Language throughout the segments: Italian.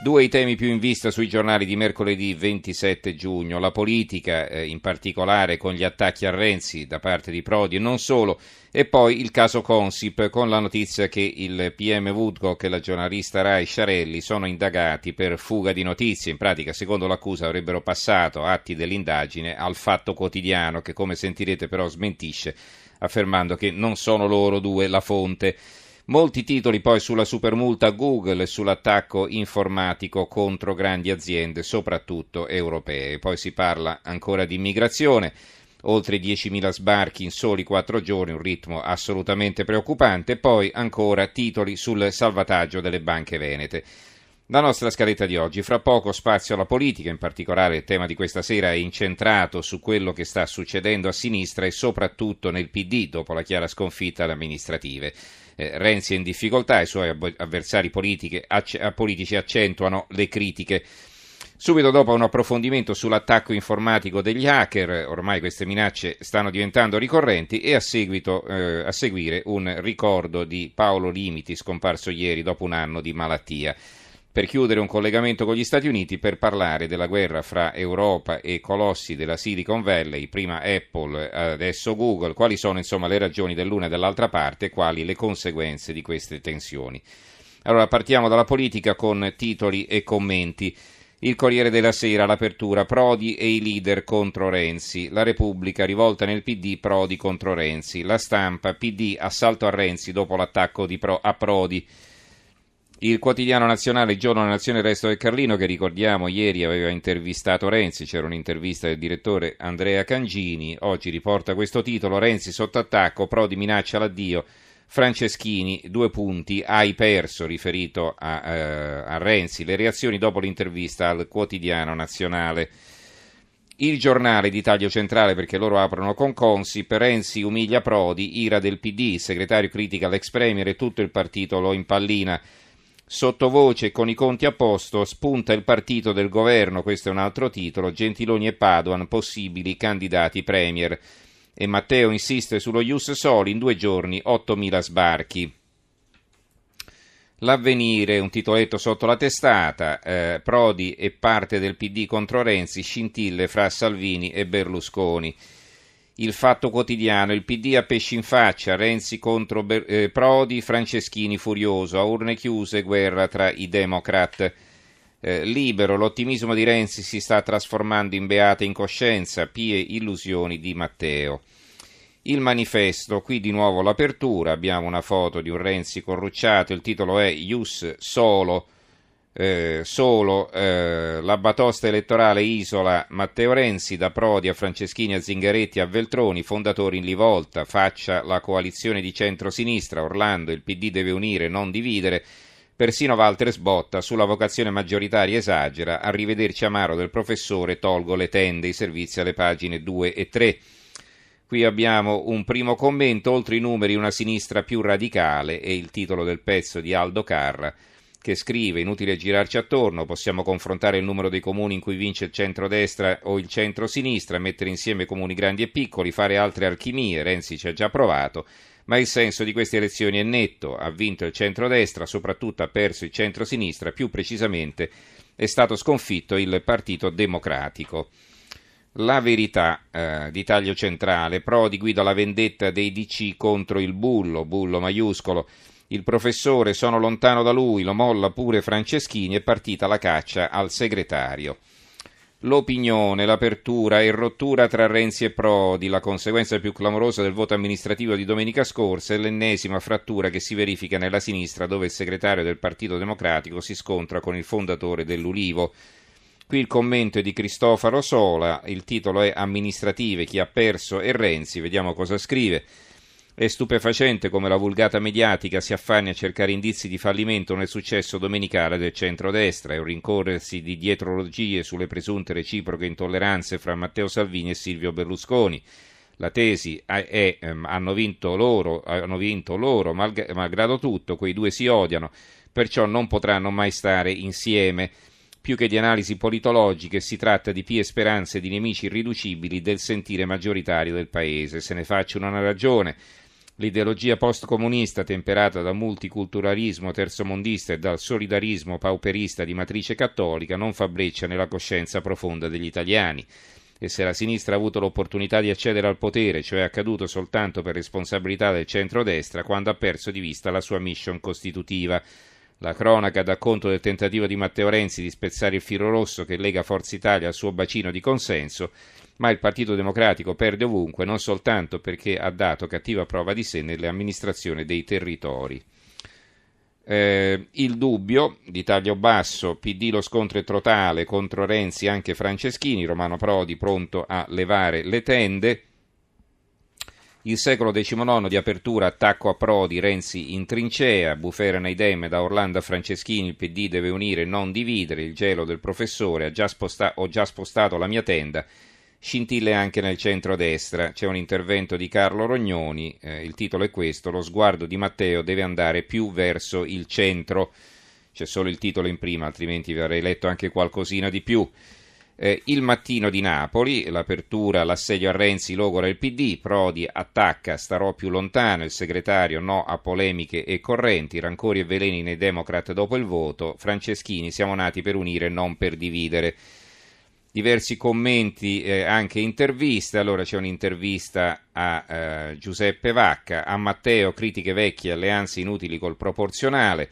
Due i temi più in vista sui giornali di mercoledì 27 giugno, la politica, eh, in particolare con gli attacchi a Renzi da parte di Prodi e non solo, e poi il caso Consip con la notizia che il PM Woodcock e la giornalista Rai Sciarelli sono indagati per fuga di notizie, in pratica secondo l'accusa avrebbero passato atti dell'indagine al fatto quotidiano che come sentirete però smentisce affermando che non sono loro due la fonte. Molti titoli poi sulla supermulta Google e sull'attacco informatico contro grandi aziende, soprattutto europee. Poi si parla ancora di immigrazione, oltre 10.000 sbarchi in soli quattro giorni, un ritmo assolutamente preoccupante. Poi ancora titoli sul salvataggio delle banche venete. La nostra scaletta di oggi, fra poco spazio alla politica, in particolare il tema di questa sera è incentrato su quello che sta succedendo a sinistra e soprattutto nel PD dopo la chiara sconfitta alle amministrative. Eh, Renzi è in difficoltà, i suoi avversari acc- politici accentuano le critiche. Subito dopo un approfondimento sull'attacco informatico degli hacker, ormai queste minacce stanno diventando ricorrenti, e a, seguito, eh, a seguire un ricordo di Paolo Limiti, scomparso ieri dopo un anno di malattia per chiudere un collegamento con gli Stati Uniti per parlare della guerra fra Europa e colossi della Silicon Valley, prima Apple, adesso Google, quali sono insomma le ragioni dell'una e dell'altra parte e quali le conseguenze di queste tensioni. Allora partiamo dalla politica con titoli e commenti. Il Corriere della Sera, l'apertura, Prodi e i leader contro Renzi. La Repubblica, rivolta nel PD, Prodi contro Renzi. La stampa, PD, assalto a Renzi dopo l'attacco Pro, a Prodi. Il quotidiano nazionale Giorno della Nazione Resto del Carlino, che ricordiamo ieri aveva intervistato Renzi, c'era un'intervista del direttore Andrea Cangini, oggi riporta questo titolo, Renzi sotto attacco, Prodi minaccia l'addio, Franceschini, due punti, hai perso, riferito a, eh, a Renzi, le reazioni dopo l'intervista al quotidiano nazionale. Il giornale di taglio centrale perché loro aprono con Consip, Renzi umilia Prodi, ira del PD, il segretario critica l'ex premier e tutto il partito lo impallina. Sottovoce con i conti a posto spunta il partito del governo, questo è un altro titolo, Gentiloni e Padoan possibili candidati premier. E Matteo insiste sullo Ius Soli in due giorni 8.000 sbarchi. L'avvenire, un titoletto sotto la testata, eh, Prodi e parte del PD contro Renzi, scintille fra Salvini e Berlusconi. Il Fatto Quotidiano, il PD a pesci in faccia, Renzi contro eh, Prodi, Franceschini furioso, a urne chiuse, guerra tra i Democrat. Eh, libero, l'ottimismo di Renzi si sta trasformando in beata incoscienza, pie illusioni di Matteo. Il manifesto, qui di nuovo l'apertura, abbiamo una foto di un Renzi corrucciato, il titolo è Ius Solo, eh, solo eh, la batosta elettorale isola Matteo Renzi da Prodi a Franceschini a Zingaretti a Veltroni, fondatori in Livolta, faccia la coalizione di centro-sinistra, Orlando, il PD deve unire, non dividere. Persino Walter sbotta, sulla vocazione maggioritaria esagera, arrivederci amaro del professore, tolgo le tende, i servizi alle pagine 2 e 3. Qui abbiamo un primo commento, oltre i numeri una sinistra più radicale e il titolo del pezzo di Aldo Carra che scrive inutile girarci attorno, possiamo confrontare il numero dei comuni in cui vince il centro-destra o il centro-sinistra, mettere insieme comuni grandi e piccoli, fare altre alchimie, Renzi ci ha già provato, ma il senso di queste elezioni è netto, ha vinto il centro-destra, soprattutto ha perso il centro-sinistra, più precisamente è stato sconfitto il Partito Democratico. La verità eh, di taglio centrale, Prodi guida la vendetta dei DC contro il bullo, bullo maiuscolo, il professore sono lontano da lui, lo molla pure Franceschini, è partita la caccia al segretario. L'opinione, l'apertura e rottura tra Renzi e Prodi, la conseguenza più clamorosa del voto amministrativo di domenica scorsa è l'ennesima frattura che si verifica nella sinistra dove il segretario del Partito Democratico si scontra con il fondatore dell'Ulivo. Qui il commento è di Cristoforo Sola, il titolo è Amministrative, chi ha perso è Renzi, vediamo cosa scrive. È stupefacente come la vulgata mediatica si affanni a cercare indizi di fallimento nel successo domenicale del centrodestra e un rincorrersi di dietrologie sulle presunte reciproche intolleranze fra Matteo Salvini e Silvio Berlusconi. La tesi è ehm, hanno vinto loro, hanno vinto loro malgrado tutto, quei due si odiano, perciò non potranno mai stare insieme. Più che di analisi politologiche si tratta di pie speranze di nemici irriducibili del sentire maggioritario del paese. Se ne facciano una ragione. L'ideologia postcomunista, temperata dal multiculturalismo terzomondista e dal solidarismo pauperista di matrice cattolica, non fa breccia nella coscienza profonda degli italiani. E se la sinistra ha avuto l'opportunità di accedere al potere, cioè è accaduto soltanto per responsabilità del centrodestra, quando ha perso di vista la sua mission costitutiva. La cronaca dà conto del tentativo di Matteo Renzi di spezzare il filo rosso che lega Forza Italia al suo bacino di consenso ma il Partito Democratico perde ovunque, non soltanto perché ha dato cattiva prova di sé nelle amministrazioni dei territori. Eh, il dubbio di taglio basso, PD lo scontro è totale contro Renzi anche Franceschini, Romano Prodi pronto a levare le tende. Il secolo XIX di apertura, attacco a Prodi, Renzi in trincea, bufera nei dem da Orlando a Franceschini, il PD deve unire non dividere, il gelo del professore, già sposta- ho già spostato la mia tenda, Scintille anche nel centro-destra. C'è un intervento di Carlo Rognoni, eh, il titolo è questo, lo sguardo di Matteo deve andare più verso il centro. C'è solo il titolo in prima, altrimenti vi avrei letto anche qualcosina di più. Eh, il mattino di Napoli, l'apertura, l'assedio a Renzi, logora il PD, Prodi attacca, starò più lontano, il segretario no a polemiche e correnti, rancori e veleni nei Democrat dopo il voto, Franceschini siamo nati per unire non per dividere diversi commenti, eh, anche interviste. Allora c'è un'intervista a eh, Giuseppe Vacca, a Matteo, critiche vecchie, alleanze inutili col proporzionale.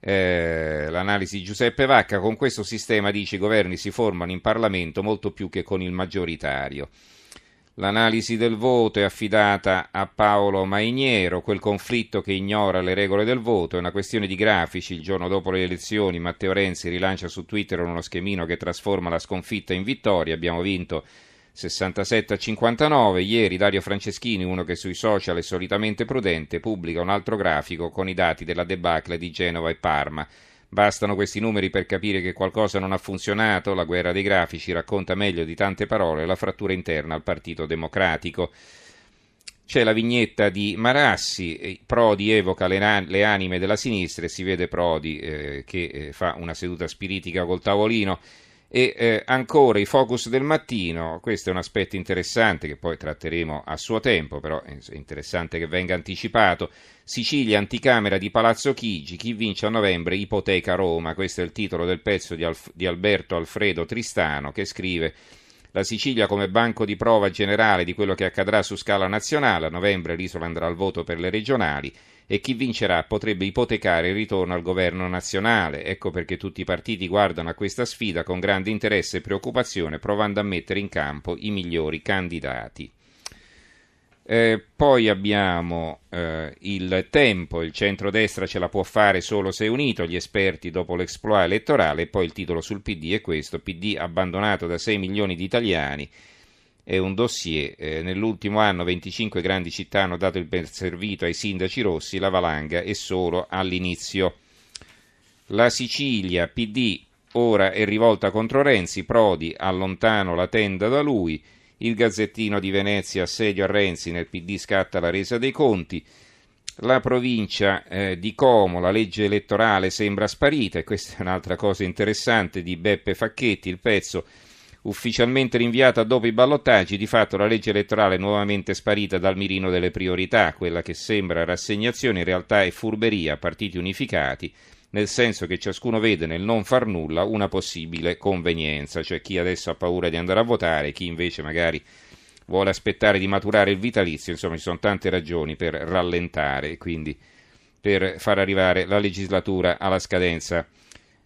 Eh, l'analisi di Giuseppe Vacca, con questo sistema dice i governi si formano in Parlamento molto più che con il maggioritario. L'analisi del voto è affidata a Paolo Mainiero, quel conflitto che ignora le regole del voto è una questione di grafici. Il giorno dopo le elezioni Matteo Renzi rilancia su Twitter uno schemino che trasforma la sconfitta in vittoria. Abbiamo vinto 67 a 59. Ieri Dario Franceschini, uno che sui social è solitamente prudente, pubblica un altro grafico con i dati della debacle di Genova e Parma. Bastano questi numeri per capire che qualcosa non ha funzionato, la guerra dei grafici racconta meglio di tante parole la frattura interna al Partito Democratico. C'è la vignetta di Marassi, Prodi evoca le, le anime della sinistra e si vede Prodi eh, che eh, fa una seduta spiritica col tavolino e eh, ancora i focus del mattino, questo è un aspetto interessante che poi tratteremo a suo tempo, però è interessante che venga anticipato. Sicilia, anticamera di Palazzo Chigi, chi vince a novembre ipoteca Roma, questo è il titolo del pezzo di, Alf- di Alberto Alfredo Tristano che scrive la Sicilia come banco di prova generale di quello che accadrà su scala nazionale, a novembre l'isola andrà al voto per le regionali e chi vincerà potrebbe ipotecare il ritorno al governo nazionale. Ecco perché tutti i partiti guardano a questa sfida con grande interesse e preoccupazione, provando a mettere in campo i migliori candidati. Eh, poi abbiamo eh, il tempo, il centrodestra ce la può fare solo se unito, gli esperti dopo l'exploit elettorale e poi il titolo sul PD è questo, PD abbandonato da 6 milioni di italiani è un dossier. Eh, nell'ultimo anno 25 grandi città hanno dato il ben servito ai sindaci rossi, la valanga è solo all'inizio. La Sicilia, PD, ora è rivolta contro Renzi, Prodi allontano la tenda da lui, il Gazzettino di Venezia assedio a Renzi, nel PD scatta la resa dei conti, la provincia eh, di Como, la legge elettorale sembra sparita e questa è un'altra cosa interessante di Beppe Facchetti, il pezzo ufficialmente rinviata dopo i ballottaggi, di fatto la legge elettorale è nuovamente sparita dal mirino delle priorità, quella che sembra rassegnazione in realtà è furberia, partiti unificati, nel senso che ciascuno vede nel non far nulla una possibile convenienza, cioè chi adesso ha paura di andare a votare, chi invece magari vuole aspettare di maturare il vitalizio, insomma ci sono tante ragioni per rallentare e quindi per far arrivare la legislatura alla scadenza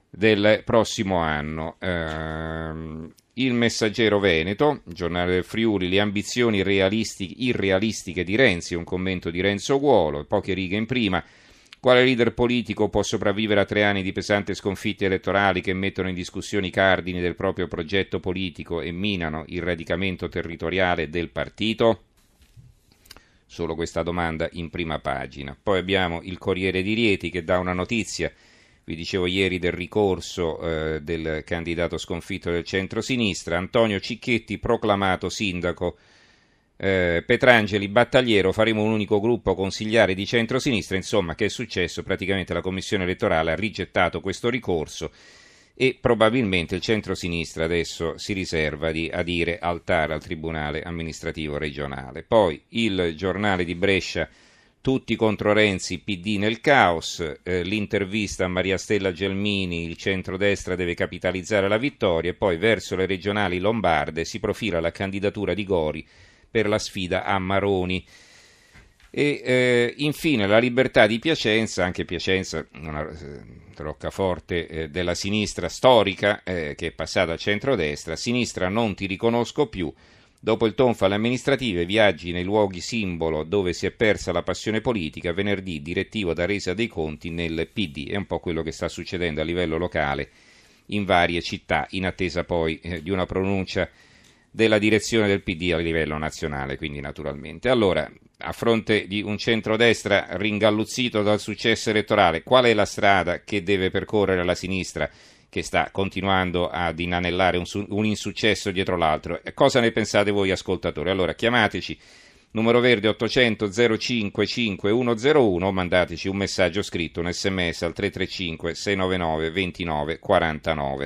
del prossimo anno. Eh, il Messaggero Veneto, giornale del Friuli, le ambizioni irrealistiche di Renzi, un commento di Renzo Guolo, poche righe in prima. Quale leader politico può sopravvivere a tre anni di pesanti sconfitte elettorali che mettono in discussione i cardini del proprio progetto politico e minano il radicamento territoriale del partito? solo questa domanda in prima pagina. Poi abbiamo il Corriere di Rieti che dà una notizia, vi dicevo ieri del ricorso eh, del candidato sconfitto del centro-sinistra, Antonio Cicchetti proclamato sindaco. Eh, Petrangeli, battagliero, faremo un unico gruppo consigliare di centro-sinistra, insomma che è successo? Praticamente la commissione elettorale ha rigettato questo ricorso e probabilmente il centro-sinistra adesso si riserva di adire altare al Tribunale amministrativo regionale. Poi il giornale di Brescia, tutti contro Renzi, PD nel caos, eh, l'intervista a Maria Stella Gelmini, il centro-destra deve capitalizzare la vittoria e poi verso le regionali lombarde si profila la candidatura di Gori per la sfida a Maroni. E eh, infine la libertà di Piacenza, anche Piacenza, una eh, roccaforte eh, della sinistra storica eh, che è passata a centrodestra, sinistra non ti riconosco più, dopo il tonfo alle amministrative, viaggi nei luoghi simbolo dove si è persa la passione politica, venerdì direttivo da resa dei conti nel PD, è un po' quello che sta succedendo a livello locale in varie città, in attesa poi eh, di una pronuncia della direzione del PD a livello nazionale, quindi naturalmente. Allora, a fronte di un centrodestra ringalluzzito dal successo elettorale, qual è la strada che deve percorrere la sinistra che sta continuando ad inanellare un, un insuccesso dietro l'altro? Cosa ne pensate voi ascoltatori? Allora, chiamateci numero verde 800 05 5101 o mandateci un messaggio scritto, un sms al 335 699 29 49.